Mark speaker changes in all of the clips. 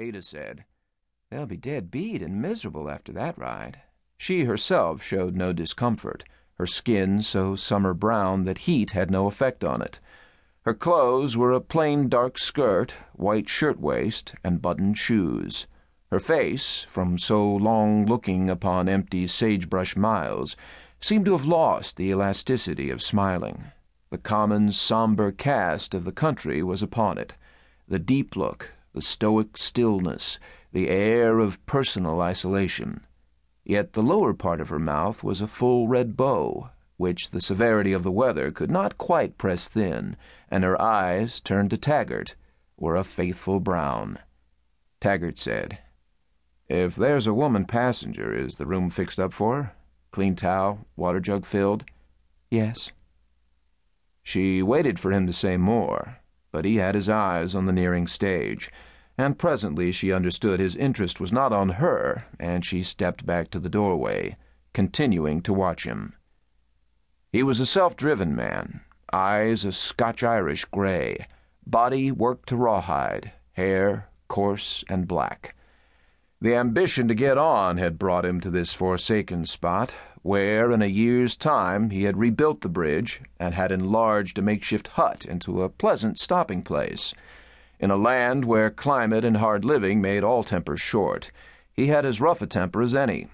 Speaker 1: Ada said, They'll be dead beat and miserable after that ride. She herself showed no discomfort, her skin so summer brown that heat had no effect on it. Her clothes were a plain dark skirt, white shirtwaist, and buttoned shoes. Her face, from so long looking upon empty sagebrush miles, seemed to have lost the elasticity of smiling. The common somber cast of the country was upon it, the deep look, the stoic stillness, the air of personal isolation. Yet the lower part of her mouth was a full red bow, which the severity of the weather could not quite press thin, and her eyes, turned to Taggart, were a faithful brown. Taggart said, if there's a woman passenger, is the room fixed up for? Clean towel, water jug filled?
Speaker 2: Yes.
Speaker 1: She waited for him to say more, but he had his eyes on the nearing stage, and presently she understood his interest was not on her, and she stepped back to the doorway, continuing to watch him. He was a self driven man, eyes a Scotch Irish gray, body worked to rawhide, hair coarse and black. The ambition to get on had brought him to this forsaken spot, where in a year's time he had rebuilt the bridge and had enlarged a makeshift hut into a pleasant stopping place. In a land where climate and hard living made all tempers short, he had as rough a temper as any.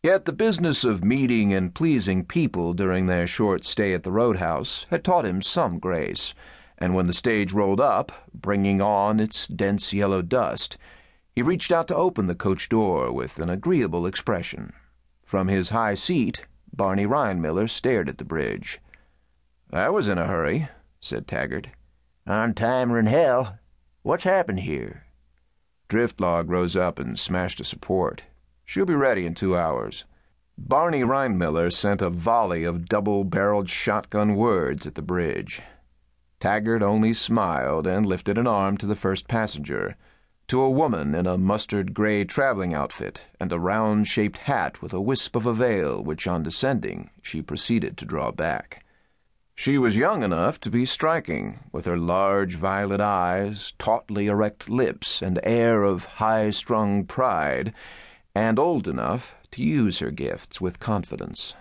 Speaker 1: Yet the business of meeting and pleasing people during their short stay at the roadhouse had taught him some grace, and when the stage rolled up, bringing on its dense yellow dust, he reached out to open the coach door with an agreeable expression. From his high seat, Barney Reinmiller stared at the bridge.
Speaker 3: I was in a hurry, said Taggart.
Speaker 4: On timer in hell. What's happened here?
Speaker 1: Driftlog rose up and smashed a support. She'll be ready in two hours. Barney Reinmiller sent a volley of double barreled shotgun words at the bridge. Taggart only smiled and lifted an arm to the first passenger to a woman in a mustard gray traveling outfit and a round shaped hat with a wisp of a veil, which on descending she proceeded to draw back. She was young enough to be striking, with her large violet eyes, tautly erect lips, and air of high strung pride, and old enough to use her gifts with confidence.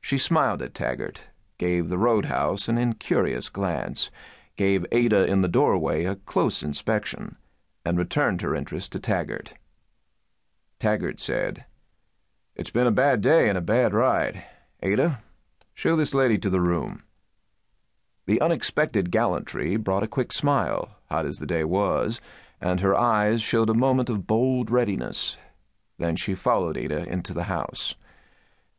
Speaker 1: She smiled at Taggart, gave the roadhouse an incurious glance, gave Ada in the doorway a close inspection and returned her interest to Taggart. Taggart said, It's been a bad day and a bad ride. Ada, show this lady to the room. The unexpected gallantry brought a quick smile, hot as the day was, and her eyes showed a moment of bold readiness. Then she followed Ada into the house.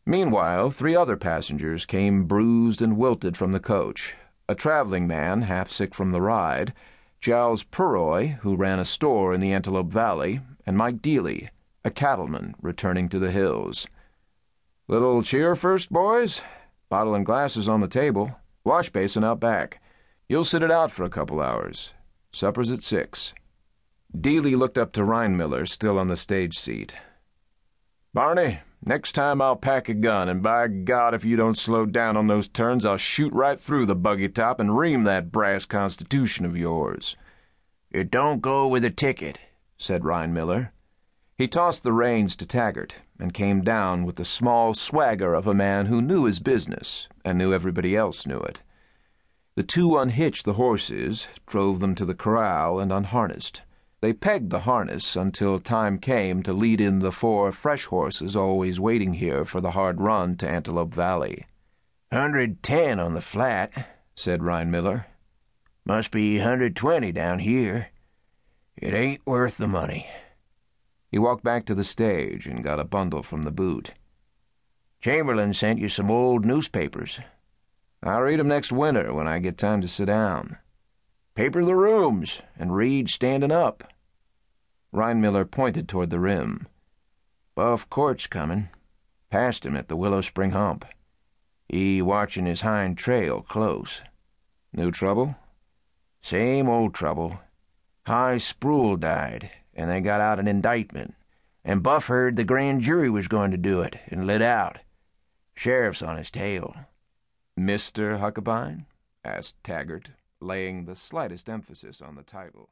Speaker 1: Meanwhile, three other passengers came bruised and wilted from the coach a traveling man half sick from the ride, Giles Purroy, who ran a store in the Antelope Valley, and Mike Deely, a cattleman returning to the hills. Little cheer first, boys? Bottle and glasses on the table. Wash basin out back. You'll sit it out for a couple hours. Supper's at six. Deely looked up to Reinmiller, still on the stage seat. Barney, next time I'll pack a gun, and by God, if you don't slow down on those turns, I'll shoot right through the buggy top and ream that brass constitution of yours.
Speaker 4: It don't go with a ticket, said Reinmiller.
Speaker 1: He tossed the reins to Taggart and came down with the small swagger of a man who knew his business and knew everybody else knew it. The two unhitched the horses, drove them to the corral, and unharnessed. They pegged the harness until time came to lead in the four fresh horses always waiting here for the hard run to Antelope Valley.
Speaker 4: Hundred ten on the flat, said Reinmiller. Must be hundred twenty down here. It ain't worth the money.
Speaker 1: He walked back to the stage and got a bundle from the boot.
Speaker 4: Chamberlain sent you some old newspapers.
Speaker 1: I'll read 'em next winter when I get time to sit down.
Speaker 4: Paper the rooms and read standing up.
Speaker 1: Reinmiller pointed toward the rim.
Speaker 4: Buff Court's coming. Past him at the Willow Spring Hump. He watching his hind trail close.
Speaker 1: New trouble?
Speaker 4: Same old trouble. High Sproul died, and they got out an indictment. And Buff heard the grand jury was going to do it and lit out. Sheriff's on his tail.
Speaker 1: Mr. Huckabine? asked Taggart laying the slightest emphasis on the title.